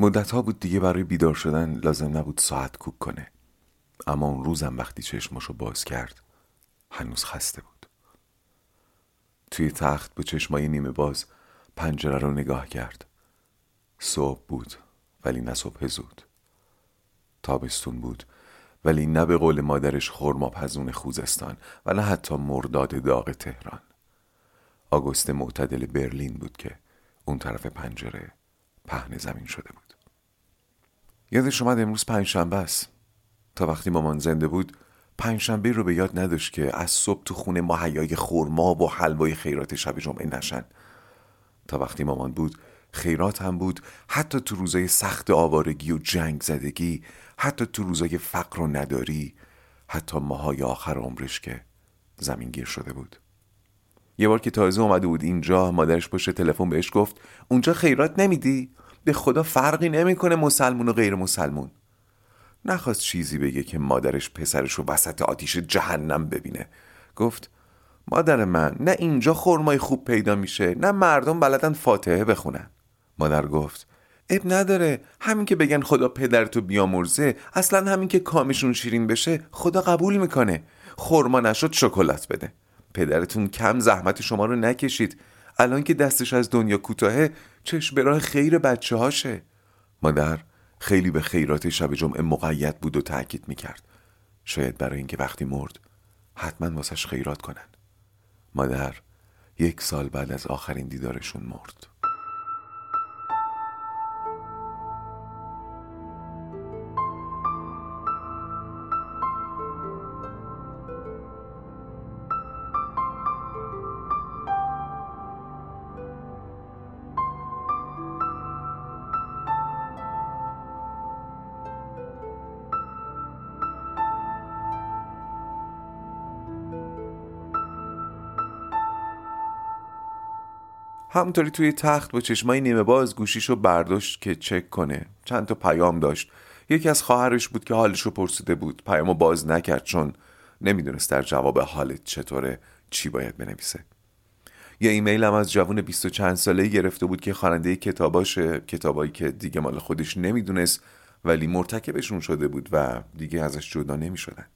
مدت ها بود دیگه برای بیدار شدن لازم نبود ساعت کوک کنه. اما اون روزم وقتی چشمشو باز کرد هنوز خسته بود. توی تخت به چشمای نیمه باز پنجره رو نگاه کرد. صبح بود ولی نه صبح زود. تابستون بود ولی نه به قول مادرش خورما پزون خوزستان و نه حتی مرداد داغ تهران. آگوست معتدل برلین بود که اون طرف پنجره پهن زمین شده بود. یادش اومد امروز پنجشنبه است. تا وقتی مامان زنده بود پنجشنبه رو به یاد نداشت که از صبح تو خونه مهیای خورما و حلوای خیرات شب جمعه نشن. تا وقتی مامان بود خیرات هم بود. حتی تو روزای سخت آوارگی و جنگ زدگی حتی تو روزای فقر و نداری حتی ماهای آخر عمرش که زمینگیر شده بود. یه بار که تازه اومده بود اینجا مادرش پشت تلفن بهش گفت اونجا خیرات نمیدی؟ به خدا فرقی نمی‌کنه مسلمون و غیر مسلمون. نخواست چیزی بگه که مادرش پسرش رو وسط آتیش جهنم ببینه. گفت مادر من نه اینجا خرمای خوب پیدا میشه نه مردم بلدن فاتحه بخونن. مادر گفت اب نداره همین که بگن خدا پدرتو بیامرزه اصلا همین که کامشون شیرین بشه خدا قبول می‌کنه. خورما نشد شکلات بده. پدرتون کم زحمت شما رو نکشید. الان که دستش از دنیا کوتاهه چشم به راه خیر بچه هاشه مادر خیلی به خیرات شب جمعه مقید بود و تاکید می‌کرد. شاید برای اینکه وقتی مرد حتما واسش خیرات کنن. مادر یک سال بعد از آخرین دیدارشون مرد. همونطوری توی تخت با چشمای نیمه باز گوشیشو برداشت که چک کنه. چند تا پیام داشت. یکی از خواهرش بود که حالشو پرسیده بود. پیامو باز نکرد چون نمی‌دونست در جواب حالت چطوره چی باید بنویسه. یه ایمیل هم از جوون بیست و چند ساله گرفته بود که خواننده کتاباشه کتابایی که دیگه مال خودش نمی‌دونست ولی مرتکبشون شده بود و دیگه ازش جدا نمی‌شدن.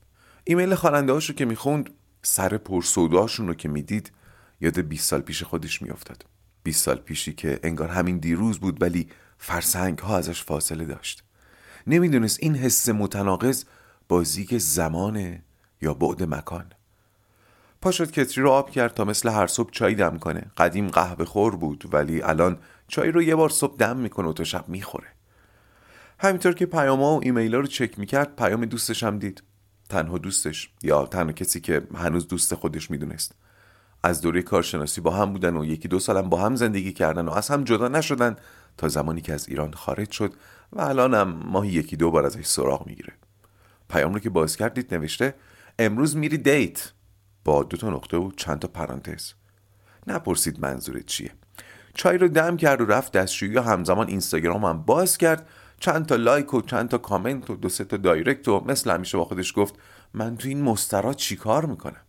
ایمیل خواننده هاشو که می‌خوند سر پرسوداشون رو که می‌دید یاد 20 سال پیش خودش میافتاد. 20 سال پیشی که انگار همین دیروز بود ولی فرسنگ ها ازش فاصله داشت. نمی‌دونست این حس متناقض بازی زمانه یا بعد مکان. پاشد کتری رو آب کرد تا مثل هر صبح چای دم کنه. قدیم قهوه خور بود ولی الان چای رو یه بار صبح دم می‌کنه و تا شب می‌خوره. همینطور که پیاما و ایمیلا رو چک می‌کرد پیام دوستش هم دید. تنها دوستش یا تنها کسی که هنوز دوست خودش می‌دونست. از دوره کارشناسی با هم بودن و یکی دو سالم با هم زندگی کردن و از هم جدا نشدن تا زمانی که از ایران خارج شد و الانم ماهی یکی دو بار ازش سراغ می‌گیره. پیام رو که باز کردید نوشته امروز میری دیت. با دو تا نقطه و چند تا پرانتز. نپرسید منظورت چیه. چای رو دم کرد و رفت دستشویی و همزمان اینستاگرام هم باز کرد. چند تا like و چند تا کامنت و دو سه تا direct و مثل همیشه با خودش گفت من تو اینستا چیکار می‌کنم؟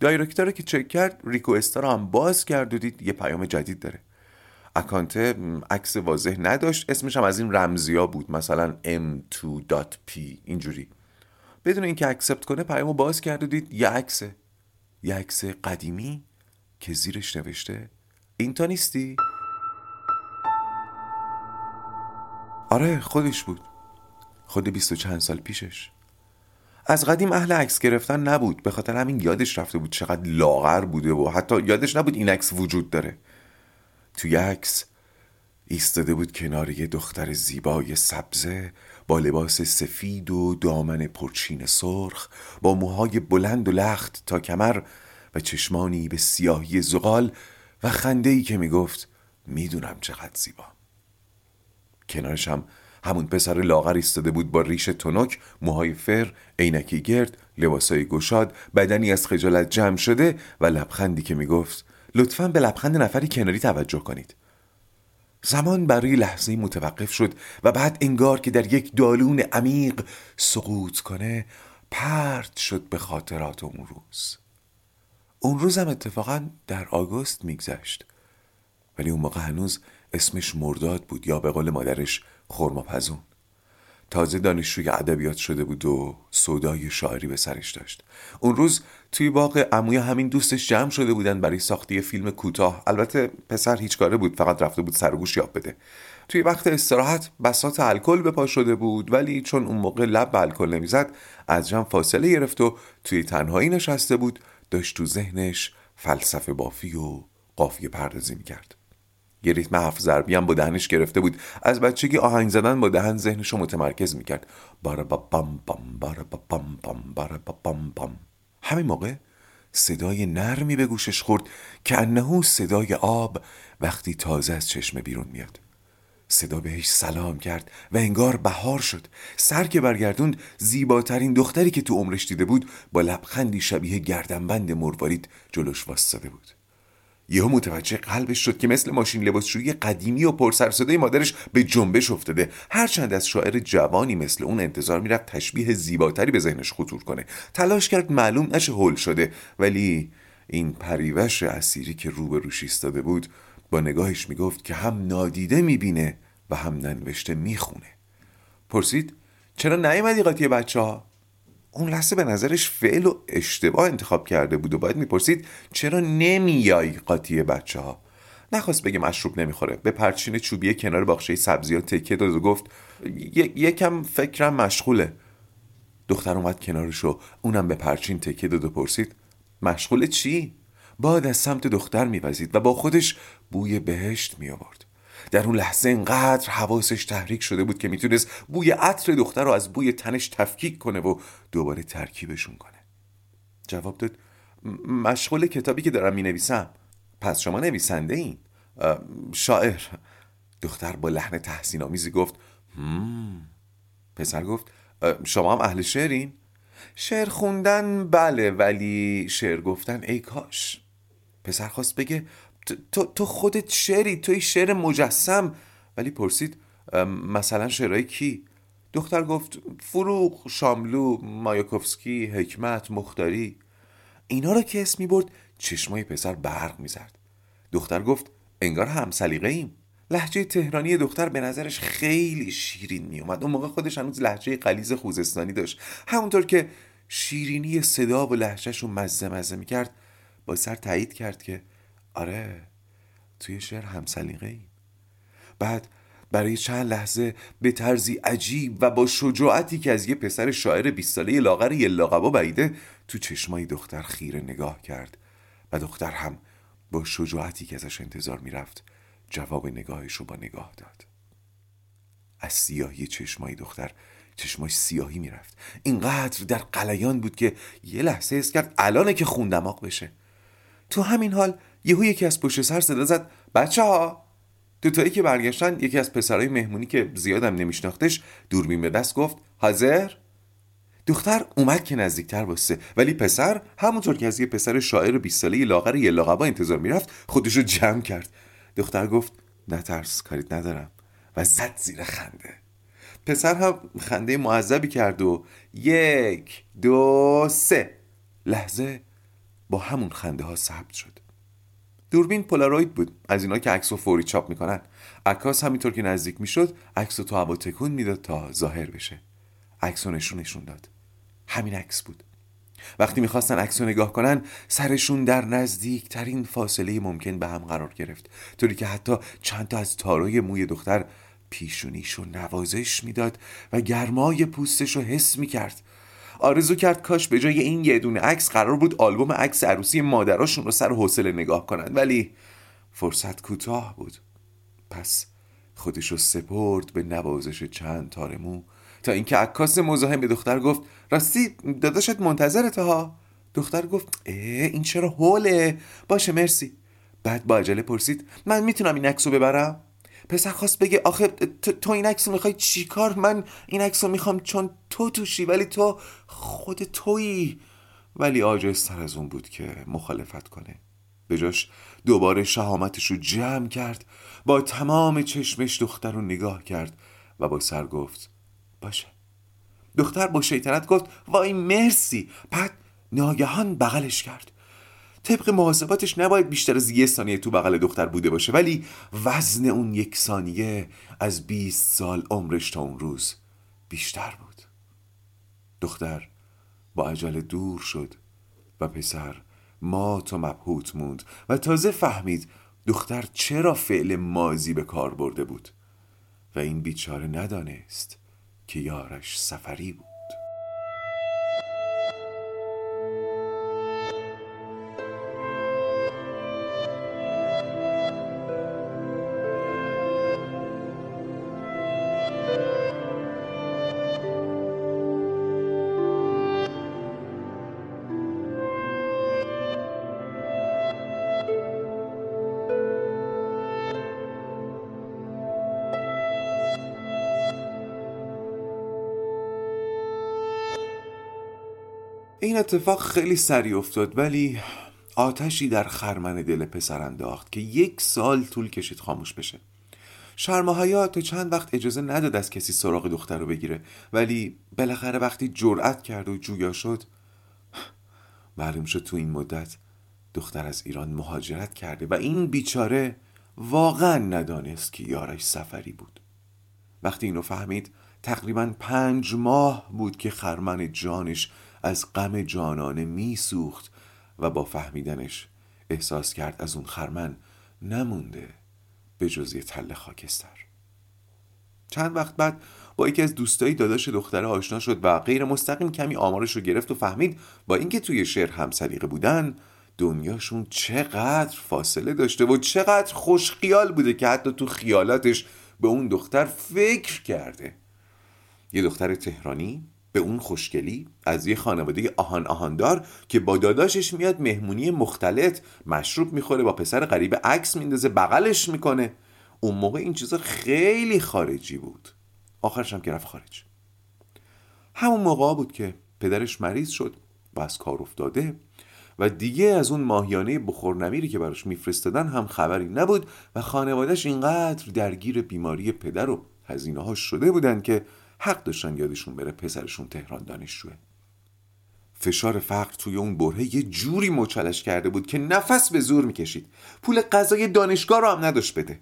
direct رو که چک کرد request ا رو هم باز کرد و دید یه پیام جدید داره. account عکس واضح نداشت اسمش هم از این رمزیا بود مثلا m2.p اینجوری. بدون اینکه accept کنه پیامو باز کرد و دید یه عکسه یه عکس قدیمی که زیرش نوشته این تا نیستی؟ آره خودش بود. خود بیست و چند سال پیشش. از قدیم اهل عکس گرفتن نبود. به خاطر همین یادش رفته بود چقدر لاغر بوده و حتی یادش نبود این عکس وجود داره. توی عکس ایستاده بود کنار یه دختر زیبای سبزه با لباس سفید و دامن پرچین سرخ با موهای بلند و لخت تا کمر و چشمانی به سیاهی زغال و خنده ای که می‌گفت می‌دونم چقدر زیبا. کنارش هم همون پسر لاغر ایستاده بود با ریش تنک موهای فر عینکی گرد لباسای گشاد بدنی از خجالت جمع شده و لبخندی که می‌گفت لطفا به لبخند نفری کناری توجه کنید. زمان برای لحظه متوقف شد و بعد انگار که در یک دالون عمیق سقوط کنه پرت شد به خاطرات اون روز. اون روزم اتفاقا در آگوست میگذشت. ولی اون موقع هنوز اسمش مرداد بود یا به قول مادرش خرماپزون. تازه دانشجوی ادبیات شده بود و سودای شاعری به سرش داشت. اون روز توی باغ عموی همین دوستش جمع شده بودن برای ساختی فیلم کوتاه. البته پسر هیچ کاره بود فقط رفته بود سر گوش یاب بده. توی وقت استراحت بسات الکل به پا شده بود ولی چون اون موقع لب به الکل نمی‌زد از جمع فاصله گرفت و توی تنهایی نشسته بود. داشت تو ذهنش فلسفه بافی و قافیه پردازی می‌کرد. یه ریتم حرف ضربی هم با دهنش گرفته بود. از بچگی آهنگ زدن با دهن ذهنش رو متمرکز می‌کرد. بارا با بام بام بارا با بام بام بارا با بام بام همین موقع صدای نرمی به گوشش خورد که انهو صدای آب وقتی تازه از چشم بیرون میاد. صدا بهش سلام کرد و انگار بهار شد. سر که برگردوند زیباترین دختری که تو عمرش دیده بود با لبخندی شبیه گردنبند مروارید جلوش واسطاده بود. یهو متوجه قلبش شد که مثل ماشین لباسشویی قدیمی و پرسرصدای مادرش به جنبش افتاده. هرچند از شاعر جوانی مثل اون انتظار می‌رفت تشبیه زیباتری به ذهنش خطور کنه. تلاش کرد معلوم نشه هول شده ولی این پریوش اسیری که روبروش ایستاده بود با نگاهش می‌گفت که هم نادیده می‌بینه و هم ننوشته می‌خونه. پرسید چرا نیومدی قاطی بچه ها؟ اون لحظه به نظرش فعل و اشتباه انتخاب کرده بود و باید می‌پرسید چرا نمیای قاطی بچه ها نخواست بگه مشروب نمی‌خوره. به پرچین چوبی کنار باغچه سبزیات تکیه داد و گفت یکم فکرم مشغوله. دختر اومد کنارش و اونم به پرچین تکیه داد و پرسید مشغول چی؟ باد از سمت دختر میوزید و با خودش بوی بهشت می آورد در اون لحظه انقدر حواسش تحریک شده بود که می‌تونست بوی عطر دختر رو از بوی تنش تفکیک کنه و دوباره ترکیبشون کنه. جواب داد مشغول کتابی که دارم می نویسم پس شما نویسنده این؟ شاعر. دختر با لحن تحسین آمیزی گفت هم. پسر گفت شما هم اهل شعرین. شعر خوندن بله ولی شعر گفتن ای کاش. پسر خواست بگه تو, تو خودت شعری توی شعر مجسم. ولی پرسید مثلا شعرهای کی؟ دختر گفت فروغ شاملو مایاکوفسکی حکمت مختاری. اینا رو که اسم می برد چشمای پسر برق می‌زد. دختر گفت انگار هم سلیقه ایم لحجه تهرانی دختر به نظرش خیلی شیرین می اومد اون موقع خودش هنوز لحجه قلیز خوزستانی داشت. همونطور که شیرینی صدا و لحجهش رو مزه مزه می کرد با سر تایید کرد که آره توی شعر همسلیقه ای بعد برای چند لحظه به طرزی عجیب و با شجاعتی که از یه پسر شاعر 20 ساله لاغر یلاقبا بعیده تو چشمای دختر خیره نگاه کرد و دختر هم با شجاعتی که ازش انتظار می‌رفت جواب نگاهش رو با نگاه داد. از سیاهی چشمای دختر چشماش سیاهی می‌رفت. اینقدر در قلیان بود که یه لحظه اس کرد الانه که خوندماغ بشه. تو همین حال یهو یکی از پشت سر صدا زد بچه ها دوتایی که برگشتن یکی از پسرای مهمونی که زیادم نمیشناختش دوربین به دست گفت حاضر؟ دختر اومد که نزدیکتر باسته ولی پسر همونطور که از یه پسر شاعر 20 ساله لاغر یه لاغبا انتظار می‌رفت خودشو جمع کرد. دختر گفت نترس کاریت ندارم. و زد زیر خنده. پسر هم خنده معذبی کرد و یک دو سه لحظه با همون خنده ها ثبت شد. دوربین پولاروید بود. از اینا که عکس و فوری چاپ می‌کنن. عکاس همینطور که نزدیک می‌شد عکس تو هوا تکون می‌داد تا ظاهر بشه. عکس نشون نشون داد. همین عکس بود. وقتی می‌خواستن عکس رو نگاه کنن سرشون در نزدیک ترین فاصله ممکن به هم قرار گرفت. طوری که حتی چند تا از تاروی موی دختر پیشونیشو نوازش می‌داد و گرمای پوستش رو حس می‌کرد. آرزو کرد کاش به جای این یه دونه عکس قرار بود آلبوم عکس عروسی مادراشون رو سر حوصله نگاه کنند ولی فرصت کوتاه بود. پس خودش رو سپرد به نوازش چند تار مو. تا اینکه عکاس مزاحم به دختر گفت راستی داداشت منتظرته ها دختر گفت اه این چرا هوله باشه مرسی. بعد با عجله پرسید من می‌تونم این عکس رو ببرم؟ پسر خواست بگه آخه تو, این عکس می‌خوای چیکار من این عکس رو می‌خوام چون تو توشی ولی تو خود تویی. ولی آجستر از اون بود که مخالفت کنه. به جاش دوباره شهامتش رو جمع کرد با تمام چشمش دختر رو نگاه کرد و با سر گفت باشه. دختر با شیطنت گفت وای مرسی. بعد ناگهان بغلش کرد. طبق محاسباتش نباید بیشتر از یه ثانیه تو بغل دختر بوده باشه ولی وزن اون یک ثانیه از 20 سال عمرش تا اون روز بیشتر بود. دختر با عجله دور شد و پسر مات و مبهوت موند و تازه فهمید دختر چرا فعل مازی به کار برده بود و این بیچاره ندانست که یارش سفری بود. این اتفاق خیلی سریع افتاد ولی آتشی در خرمن دل پسر انداخت که یک سال طول کشید خاموش بشه. شرم حیات چند وقت اجازه نداد از کسی سراغ دختر رو بگیره ولی بالاخره وقتی جرأت کرد و جویا شد معلوم شد تو این مدت دختر از ایران مهاجرت کرده و این بیچاره واقعا ندانست که یارش سفری بود. وقتی اینو فهمید تقریبا پنج ماه بود که خرمن جانش از غم جانانه میسوخت و با فهمیدنش احساس کرد از اون خرمن نمونده به جز یه تل خاکستر. چند وقت بعد با یکی از دوستایی داداش دختره آشنا شد و غیر مستقیم کمی آمارش رو گرفت و فهمید با اینکه توی شعر هم سلیقه بودن دنیاشون چقدر فاصله داشته و چقدر خوش خیال بوده که حتی تو خیالاتش به اون دختر فکر کرده. یه دختر تهرانی به اون خوشگلی از یه خانواده آهان آهاندار که با داداشش میاد مهمونی مختلط مشروب می‌خوره با پسر غریب عکس میندازه بغلش می‌کنه. اون موقع این چیزا خیلی خارجی بود. آخرش هم که رفت خارج. همون موقع بود که پدرش مریض شد و از کار افتاده و دیگه از اون ماهیانه بخورنمیری که براش میفرستادن هم خبری نبود و خانوادهش اینقدر درگیر بیماری پدر و هزینه ها شده بودن که حق داشتن یادشون بره پسرشون تهران دانشجوه. فشار فقر توی اون بره یه جوری مچلش کرده بود که نفس به زور می‌کشید. پول غذای دانشگاه رو هم نداشت بده.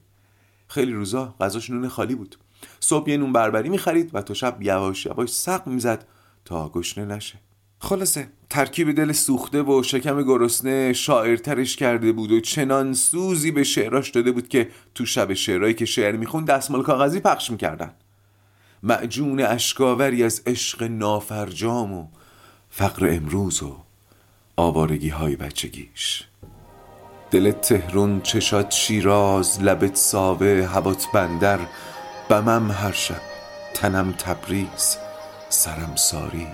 خیلی روزا غذاش نون خالی بود. صبح یه نون بربری می‌خرید و تا شب یواش یواش سق می‌زد تا گشنه نشه. خلاصه ترکیب دل سوخته و شکم گرسنه شاعرترش کرده بود و چنان سوزی به شعراش داده بود که تو شب شعرهایی که شعر میخون دستمال کاغذی پخش می‌کردن. معجون اشکاوری از عشق نافرجام و فقر امروز و آوارگی های بچگیش. دل تهرون چشات شیراز لبت ساوه هوات بندر بمم هر شب تنم تبریز سرم ساری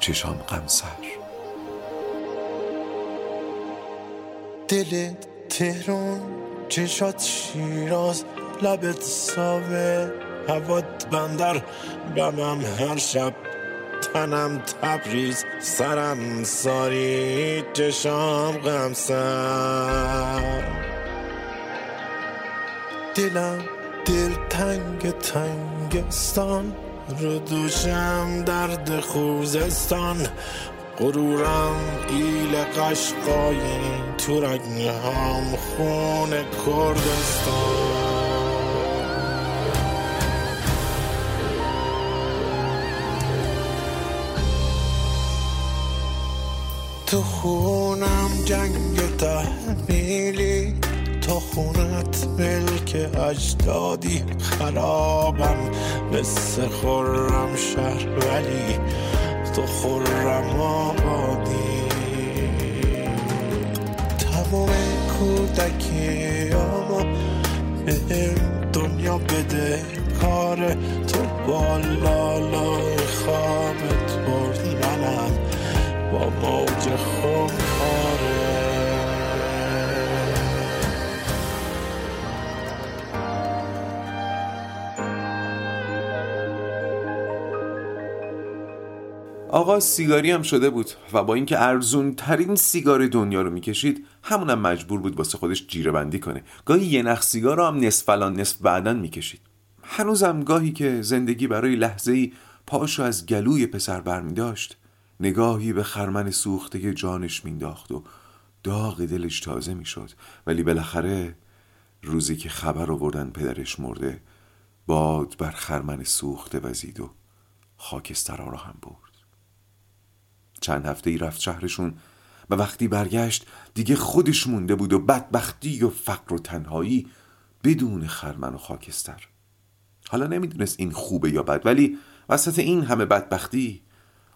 چشام غمسر. دل تهرون چشات شیراز لبت ساوه هوات بندر بمم هر شب تنم تبریز سرم ساری چشام غمسر. دلم دل تنگ تنگستان رو دوشم درد خوزستان. غرورم ایل قشقایی تو رگنهام خون کردستان. تو خونم جنگ تحمیلی تو خونت ملک اجدادی خرابم مثل خورم شهر ولی تو خورم آبادی. تمام کودکی اما به دنیا بده کار تو خوابت برد منم موج خماره آقا سیگاری هم شده بود و با اینکه ارزون ترین سیگار دنیا رو می‌کشید همونم مجبور بود واسه خودش جیره بندی کنه. گاهی یه نخ سیگار رو هم نصف الان نصف بعدن می‌کشید. هنوزم گاهی که زندگی برای لحظه ای پاشو از گلوی پسر برمی داشت نگاهی به خرمن سوخته جانش مینداخت و داغ دلش تازه می‌شد. ولی بالاخره روزی که خبر آوردن پدرش مرده باد بر خرمن سوخته وزید و خاکسترها را هم برد. چند هفته ای رفت شهرشون. و وقتی برگشت دیگه خودش مونده بود و بدبختی و فقر و تنهایی بدون خرمن و خاکستر. حالا نمی‌دونست این خوبه یا بد ولی وسط این همه بدبختی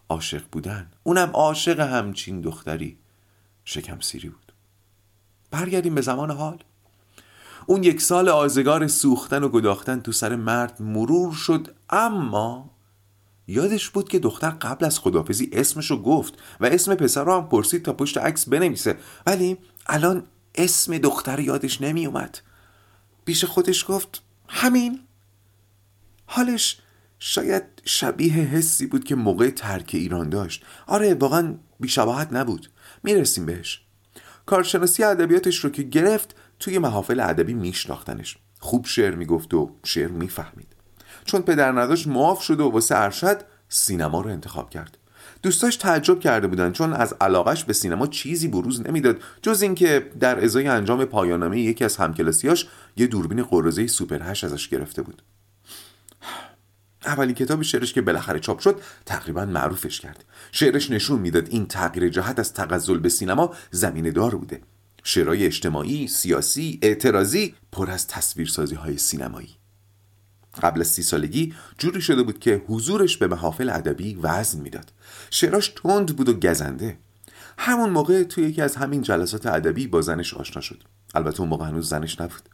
عاشق بودن. اونم عاشق همچین دختری. شکم سیری بود. برگردیم به زمان حال. اون یک سال آزگار سوختن و گداختن تو سر مرد مرور شد اما یادش بود که دختر قبل از خدافزی اسمشو گفت و اسم پسر رو هم پرسید تا پشت عکس بنویسه. ولی الان اسم دختر یادش نمی اومد پیش خودش گفت همین. حالش شاید شبیه حسی بود که موقع ترک ایران داشت. آره واقعا بیشباهت نبود. می‌رسیم بهش. کارشناسی ادبیاتش رو که گرفت توی محافل ادبی میشناختنش. خوب شعر می‌گفت و شعر می‌فهمید. چون پدر نداشت معاف شد و واسه ارشد سینما رو انتخاب کرد. دوستاش تعجب کرده بودن چون از علاقش به سینما چیزی بروز نمی‌داد جز اینکه در ازای انجام پایانامه یکی از همکلاسیاش یه دوربین قرازه سوپر هش ازش گرفته بود. اولین کتاب شعرش که بالاخره چاپ شد تقریبا معروفش کرد. شعرش نشون می‌داد این تغییر جهت از تغزل به سینما زمینه دار بوده. شعرهای اجتماعی، سیاسی، اعتراضی پر از تصویرسازی های سینمایی. قبل از سی سالگی جوری شده بود که حضورش به محافل ادبی وزن می‌داد. شعراش تند بود و گزنده. همون موقع توی یکی از همین جلسات ادبی با زنش آشنا شد. البته اون موقع هنوز زنش نبود.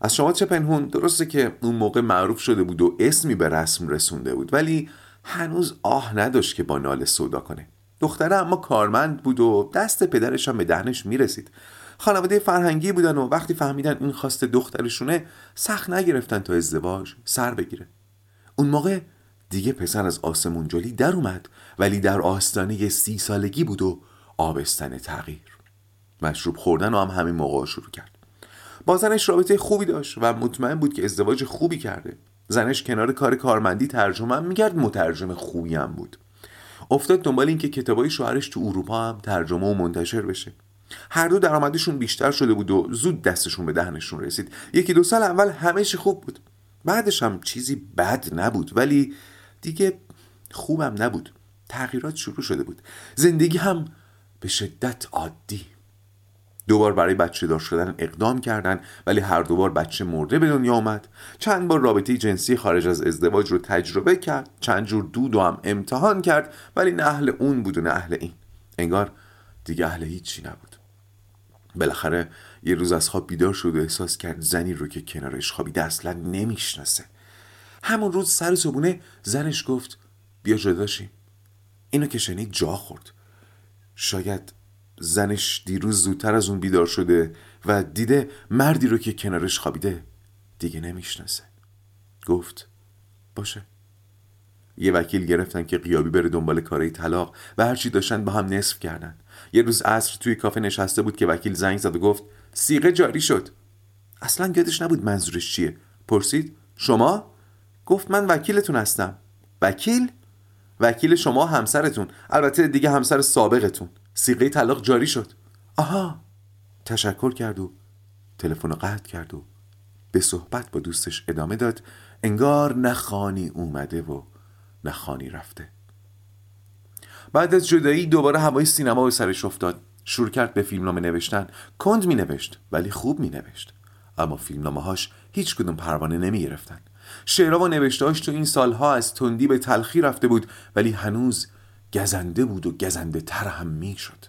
از شما چه پنهون؟ درسته که اون موقع معروف شده بود و اسمی به رسم رسونده بود ولی هنوز آه نداشت که با نال سودا کنه. دختره اما کارمند بود و دست پدرش هم به دهنش می‌رسید. خانواده فرهنگی بودن و وقتی فهمیدن این خواست دخترشونه سخت نگرفتن تا ازدواج سر بگیره. اون موقع دیگه پسر از آسمون جلی در اومد ولی در آستانه سی سالگی بود و آبستن تغییر. مشروب خوردن و هم همین موقع شروع کرد. با زنش رابطه خوبی داشت و مطمئن بود که ازدواج خوبی کرده. زنش کنار کار کارمندی ترجمه هم می‌کرد مترجم خوبی هم بود. افتاد دنبال اینکه کتابای شوهرش تو اروپا هم ترجمه و منتشر بشه. هر دو درآمدشون بیشتر شده بود و زود دستشون به دهنشون رسید. یکی دو سال اول همه چی خوب بود. بعدش هم چیزی بد نبود ولی دیگه خوبم نبود. تغییرات شروع شده بود. زندگی هم به شدت عادی. دوبار برای بچه دار شدن اقدام کردن ولی هر دوبار بچه مرده به دنیا آمد. چند بار رابطه جنسی خارج از ازدواج رو تجربه کرد چند جور دود و هم امتحان کرد ولی نه اهل اون بود و نه اهل این. انگار دیگه اهل هیچی نبود. بالاخره یه روز از خواب بیدار شد و احساس کرد زنی رو که کنارش خوابیده اصلا نمی‌شناسه. همون روز سر صبونه زنش گفت بیا جداشیم اینو که شنید جا خورد. شاید زنش دیروز زودتر از اون بیدار شده و دیده مردی رو که کنارش خوابیده دیگه نمی‌شناسه. گفت باشه. یه وکیل گرفتن که قیابی بره دنبال کارهای طلاق و هرچی داشتن با هم نصف کردن. یه روز عصر توی کافه نشسته بود که وکیل زنگ زد و گفت سیغه جاری شد. اصلا یادش نبود منظورش چیه. پرسید شما؟ گفت من وکیلتون هستم. وکیل؟ وکیل شما همسرتون. البته دیگه همسر سابقتون. سیغه طلاق جاری شد. آها. تشکر کرد و تلفن رو قطع کرد و به صحبت با دوستش ادامه داد. انگار نخانی اومده و نخانی رفته. بعد از جدایی دوباره هوای سینما به سرش افتاد. شروع کرد به فیلمنامه نوشتن. کند می نوشت ولی خوب می نوشت اما فیلمنامه هاش هیچ کدوم پروانه نمی گرفتن شعرها و نوشتهاش تو این سالها از تندی به تلخی رفته بود ولی هنوز گزنده بود و گزنده تر هم می شد.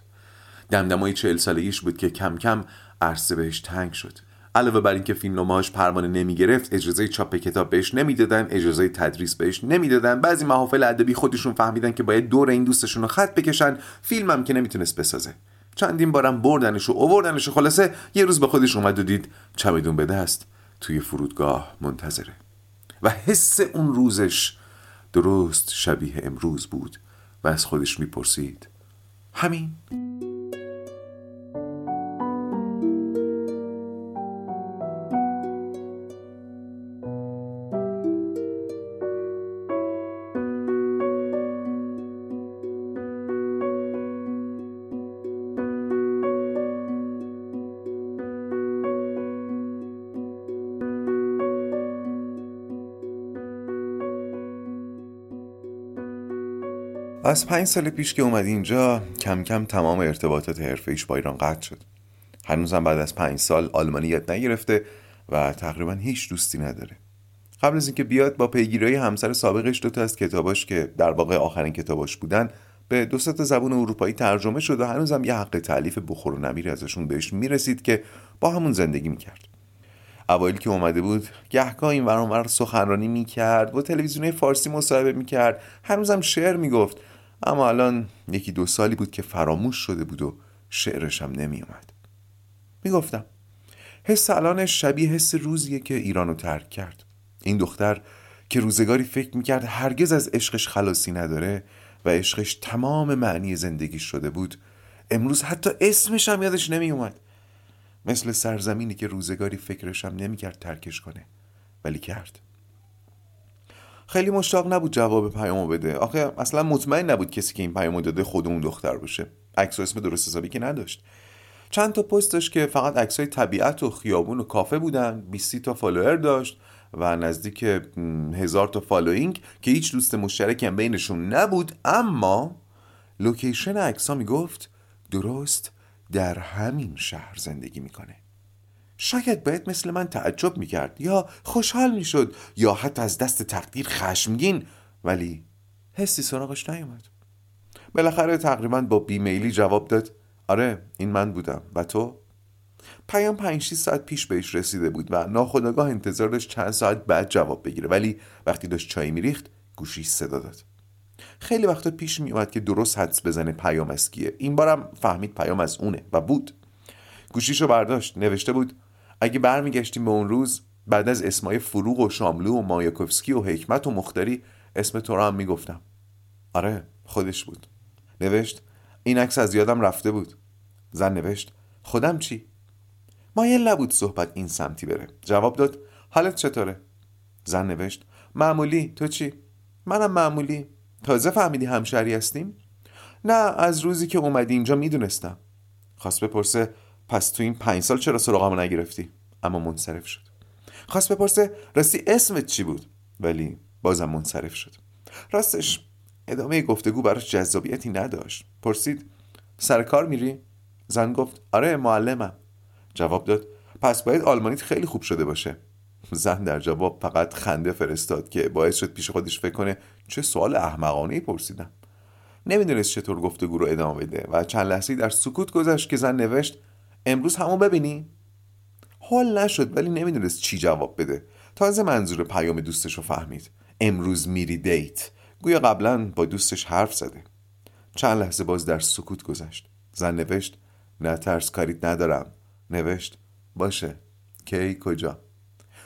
دمدمای چهل سالگیش بود که کم کم عرصه بهش تنگ شد. علاوه بر اینکه فیلمنامه‌هاش پروانه نمی گرفت اجازه چاپ کتاب بهش نمی‌دادن اجازه تدریس بهش نمی‌دادن. بعضی محافل ادبی خودشون فهمیدن که باید دور این دوستشون رو خط بکشن فیلمم که نمی‌تونست بسازه. چندین بارم بردنش و اووردنش و خلاصه یه روز به خودش اومد و دید چمدون به دست توی فرودگاه منتظره. و حس اون روزش درست شبیه امروز بود. و از خودش می‌پرسید. همین. از پنج سال پیش که اومد اینجا کم کم تمام ارتباطات حرفه با ایران قطع شد. هنوزم بعد از پنج سال آلمانی یاد نگرفته و تقریبا هیچ دوستی نداره. قبل از اینکه بیاد با پیگیری همسر سابقش دوتا از کتاباش که در واقع آخرین کتاباش بودن به دو تا زبون اروپایی ترجمه شد و هنوزم یه حق تعلیف بخور و نمیر ازشون بهش می‌رسید که با همون زندگی می‌کرد. اوایل که اومده بود گهگاه این ورانور سخنرانی می‌کرد با تلویزیون فارسی مصاحبه می‌کرد هنوزم شعر می‌گفت. اما الان یکی دو سالی بود که فراموش شده بود و شعرش هم نمیومد می‌گفتم حس الانش شبیه حس روزیه که ایرانو ترک کرد. این دختر که روزگاری فکر می‌کرد هرگز از عشقش خلاصی نداره و عشقش تمام معنی زندگی شده بود امروز حتی اسمش هم یادش نمیومد مثل سرزمینی که روزگاری فکرش هم نمی‌کرد ترکش کنه ولی کرد. خیلی مشتاق نبود جواب پیامو بده. آخه اصلا مطمئن نبود کسی که این پیامو داده خود اون دختر باشه. عکس و اسم درست حسابی که نداشت. چند تا پست داشت که فقط عکسای طبیعت و خیابون و کافه بودن. 20 تا follower داشت و نزدیک هزار تا following که هیچ دوست مشترکم بینشون نبود. اما location عکسا می‌گفت درست در همین شهر زندگی می‌کنه. شاید باید مثل من تعجب می‌کرد یا خوشحال می‌شد یا حتی از دست تقدیر خشمگین ولی حسی سراغش نیومد. بالاخره تقریبا با بیمیلی جواب داد آره این من بودم. و تو؟ پیام 5 ساعت پیش بهش رسیده بود و ناخداگاه انتظار داشت چند ساعت بعد جواب بگیره. ولی وقتی داشت چای میریخت گوشیش صدا داد. خیلی وقتا پیش میومد که درست حدس بزنه پیام از کیه. این بارم فهمید پیام از اونه و بود. گوشیشو برداشت نوشته بود اگه برمیگشتیم به اون روز بعد از اسمای فروغ و شاملو و مایاکوفسکی و حکمت و مختاری اسم تو رو هم می‌گفتم. آره خودش بود. نوشت این عکس از یادم رفته بود. زن نوشت خودم چی؟ مایل نبود صحبت این سمتی بره. جواب داد حالت چطوره؟ زن نوشت معمولی. تو چی؟ منم معمولی. تازه فهمیدی همشهری هستیم؟ نه از روزی که اومدی اینجا می‌دونستم. خواست بپرسه پس تو این پنج سال چرا سراغمو نگرفتی؟ اما منصرف شد. خواست بپرسه راستی اسمت چی بود؟ ولی بازم منصرف شد. راستش ادامه گفتگو براش جذابیتی نداشت. پرسید سر کار میری؟ زن گفت آره معلمم. جواب داد پس باید آلمانیت خیلی خوب شده باشه. زن در جواب فقط خنده فرستاد که باعث شد پیش خودش فکر کنه چه سوال احمقانه پرسیدم. نمی‌دونست چطور گفتگو رو ادامه بده و چند لحظه در سکوت گذشت که زن نوشت امروز همون ببینی. حال نشد ولی نمی‌دونست چی جواب بده. تازه منظور پیام دوستش رو فهمید. امروز میری دیت. گویا قبلا با دوستش حرف زده. چند لحظه باز در سکوت گذشت. زن نوشت نه ترس کاریت ندارم. نوشت باشه. کی؟ کجا?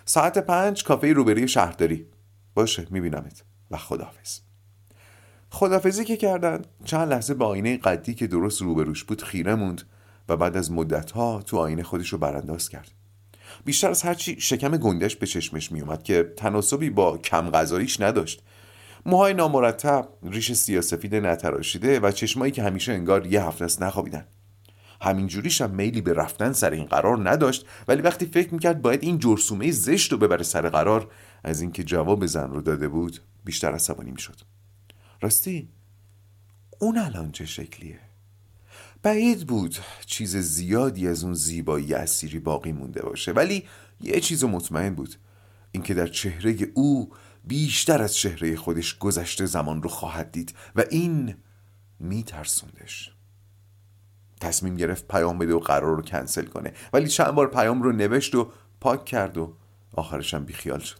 ساعت پنج کافه روبری شهرداری. باشه میبینمت. و خداحافظ. خدافزی که کردن چند لحظه به آینه قدی که درست روبروش بود خیره موند. و بعد از مدتها تو آینه خودش رو برانداز کرد. بیشتر از هرچی شکم گندش به چشمش میومد که تناسبی با کم غذاییش نداشت. موهای نامرتب ریش سیاسفید نتراشیده و چشمایی که همیشه انگار یه هفته است نخوابیدن. همینجوریش هم میلی به رفتن سر این قرار نداشت ولی وقتی فکر می‌کرد باید این جرسومه زشت رو ببره سر قرار از اینکه جواب زن رو داده بود بیشتر عصبانی می‌شد. راستی اون الان چه شکلیه؟ بعید بود چیز زیادی از اون زیبایی اسیری باقی مونده باشه ولی یه چیز مطمئن بود. اینکه در چهره او بیشتر از چهره خودش گذشته زمان رو خواهد دید و این میترسوندش. تصمیم گرفت پیام بده و قرار رو کنسل کنه ولی چند بار پیام رو نوشت و پاک کرد و آخرش هم بیخیال شد.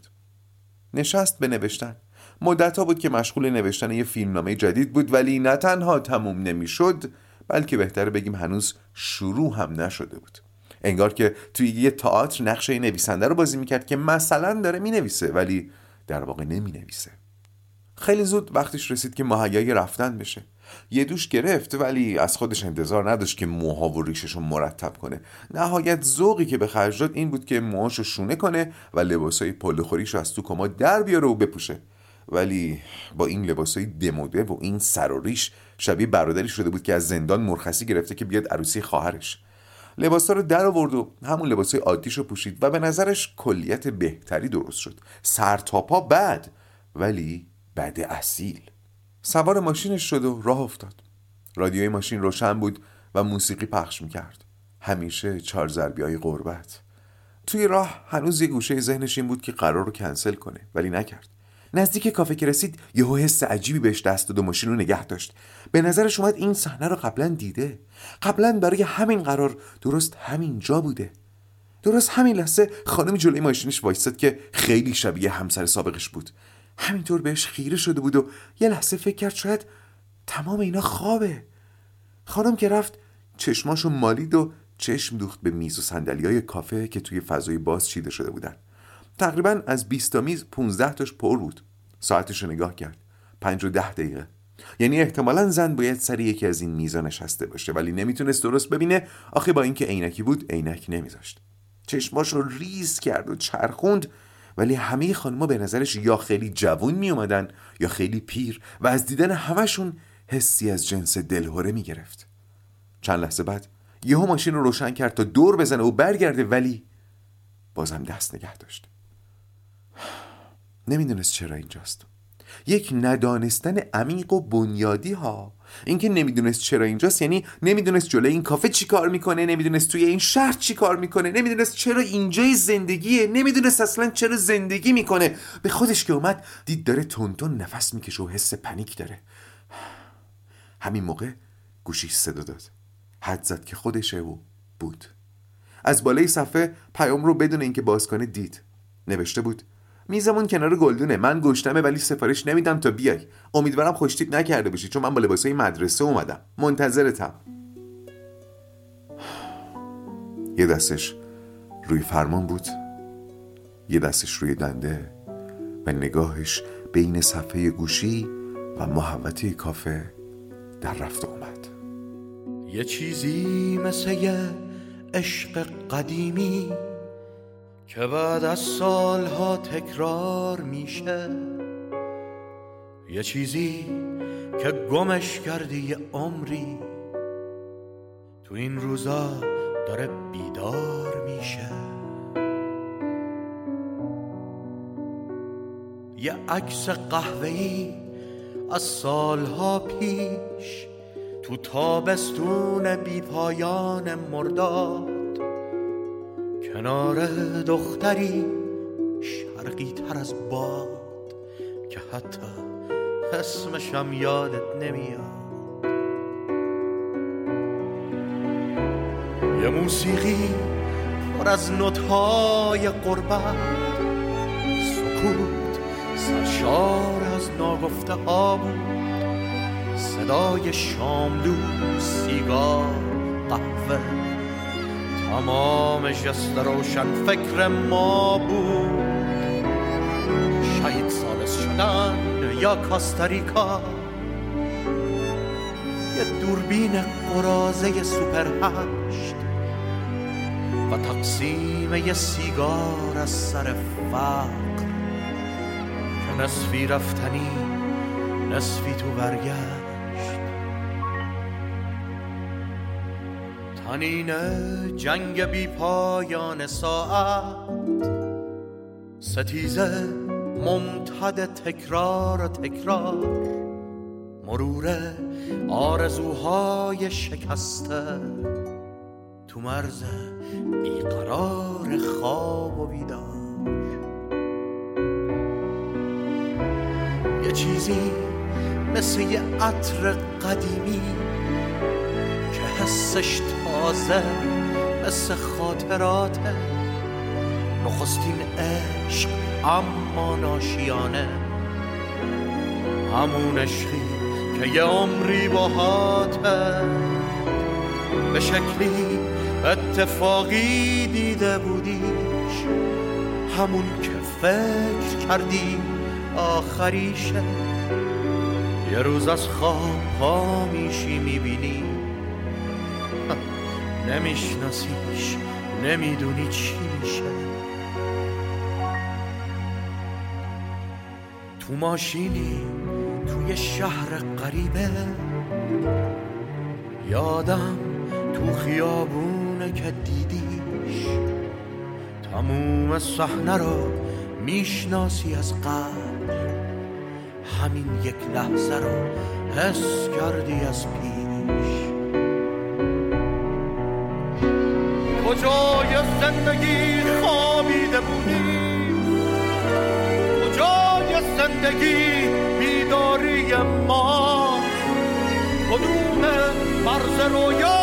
نشست به نوشتن. مدت ها بود که مشغول نوشتن یه فیلمنامه جدید بود ولی نه تنها تموم نمی‌شد بلکه بهتره بگیم هنوز شروع هم نشده بود. انگار که توی یه تئاتر نقشه نویسنده رو بازی می‌کرد که مثلا داره می‌نویسه ولی در واقع نمی‌نویسه. خیلی زود وقتش رسید که مهیای رفتن بشه. یه دوش گرفت ولی از خودش انتظار نداشت که موها و ریشش رو مرتب کنه. نهایت ذوقی که به خرج داد این بود که موهاش رو شونه کنه و لباسای پل خوریش رو از تو کما در بیاره و بپوشه. ولی با این لباسای دموده و این سر و ریش شبیه برادری شده بود که از زندان مرخصی گرفته که بیاد عروسی خواهرش. لباسا رو در آورد و همون لباسای عادیش رو پوشید و به نظرش کلیت بهتری درست شد. سر تا پا بد ولی بد اصیل. سوار ماشینش شد و راه افتاد. رادیوی ماشین روشن بود و موسیقی پخش می‌کرد. همیشه چهار ضربی های قربت. توی راه هنوز یه گوشه ذهنش این بود که قرار رو کنسل کنه ولی نکرد. نزدیک کافه که رسید یهو حس عجیبی بهش دست داد و ماشین رو نگه داشت. به نظرش اومد این صحنه رو قبلا دیده؟ قبلا برای همین قرار درست همین جا بوده؟ درست همین لحظه خانم جلوی ماشینش وایستاد که خیلی شبیه همسر سابقش بود. همینطور بهش خیره شده بود و یه لحظه فکر کرد شاید تمام اینا خوابه. خانم که رفت چشماشو مالید و چشم دوخت به میز و سندلی کافه که توی فضای باز چیده شده بودن. تقریبا از 20 تا میز 15 تاش پر بود. ساعتش رو نگاه کرد. پنج و ده دقیقه. یعنی احتمالا زن باید سر یکی از این میزا نشسته باشه ولی نمی‌تونست درست ببینه. آخه با اینکه عینکی بود عینک نمیذاشت. چشماش رو ریز کرد و چرخوند ولی همه خانمها به نظرش یا خیلی جوون می اومدن یا خیلی پیر و از دیدن همشون حسی از جنس دلهوره می گرفت چند لحظه بعد یهو ماشین رو روشن کرد تا دور بزنه و برگرده ولی بازم دست نگه داشت. نمی‌دونست چرا اینجاست. یک ندانستن عمیق و بنیادی ها. اینکه نمی‌دونست چرا اینجاست یعنی نمی‌دونست جلوی این کافه چی کار می‌کنه نمی‌دونست توی این شهر چی کار می‌کنه نمی‌دونست چرا اینجای زندگیه نمی‌دونست اصلا چرا زندگی می‌کنه. به خودش که اومد دید داره تونتون نفس می‌کشه و حس پنیک داره. همین موقع گوشی صدا داد. حد زد که خودشه و بود. از بالای صفحه پیام رو بدون اینکه باز کنه دید. نوشته بود میزمون کنار گلدونه. من گشتمه ولی سفارش نمیدم تا بیای. امیدوارم خوشتیپ نکرده باشی چون من با لباسای مدرسه اومدم. منتظرتم. یه دستش روی فرمان بود. یه دستش روی دنده و نگاهش بین صفحه گوشی و محوطه کافه در رفت اومد یه چیزی مثل عشق قدیمی که بعد از سالها تکرار میشه. یه چیزی که گمش کردی یه عمری تو این روزا داره بیدار میشه. یه عکس قهوه‌ای از سالها پیش تو تابستون بی پایان مرداد کنار دختری شرقی تر از باد که حتی اسمشم یادت نمیاد. یه موسیقی پر از نوتهای قربت سکوت سرشار از ناگفته ها بود صدای شاملو سیگار قهوه. تمام جست روشن فکر ما بود. شاید سالس شدن یا کاستاریکا. یه دوربین قرازه سوپر هشت و تقسیم یه سیگار از سر فقر. که نصفی رفتنی نصفی تو برگشت. تنین جنگ بی پایان ساعت. ستیزه ممتد تکرار تکرار. مرور آرزوهای شکسته. تو مرز بیقرار خواب و بیدار. یه چیزی مثل یه عطر قدیمی حسش تازه مثل خاطراته. نخستین عشق اما ناشیانه. همون عشقی که یه عمری باهاته به شکلی اتفاقی دیده بودیش. همون که فکر کردی آخریشه. یه روز از خواب ها میشی می‌بینی. نمیشناسیش نمی‌دونی چی میشه. تو ماشینی توی شهر قریبه یادم تو خیابونه که دیدیش. تموم صحنه رو می‌شناسی از قبل. همین یک لحظه رو حس کردی از پیش. کجای زندگی خوابیده بودی؟ کجای زندگی بیداری ما؟ کدوم مرز رویا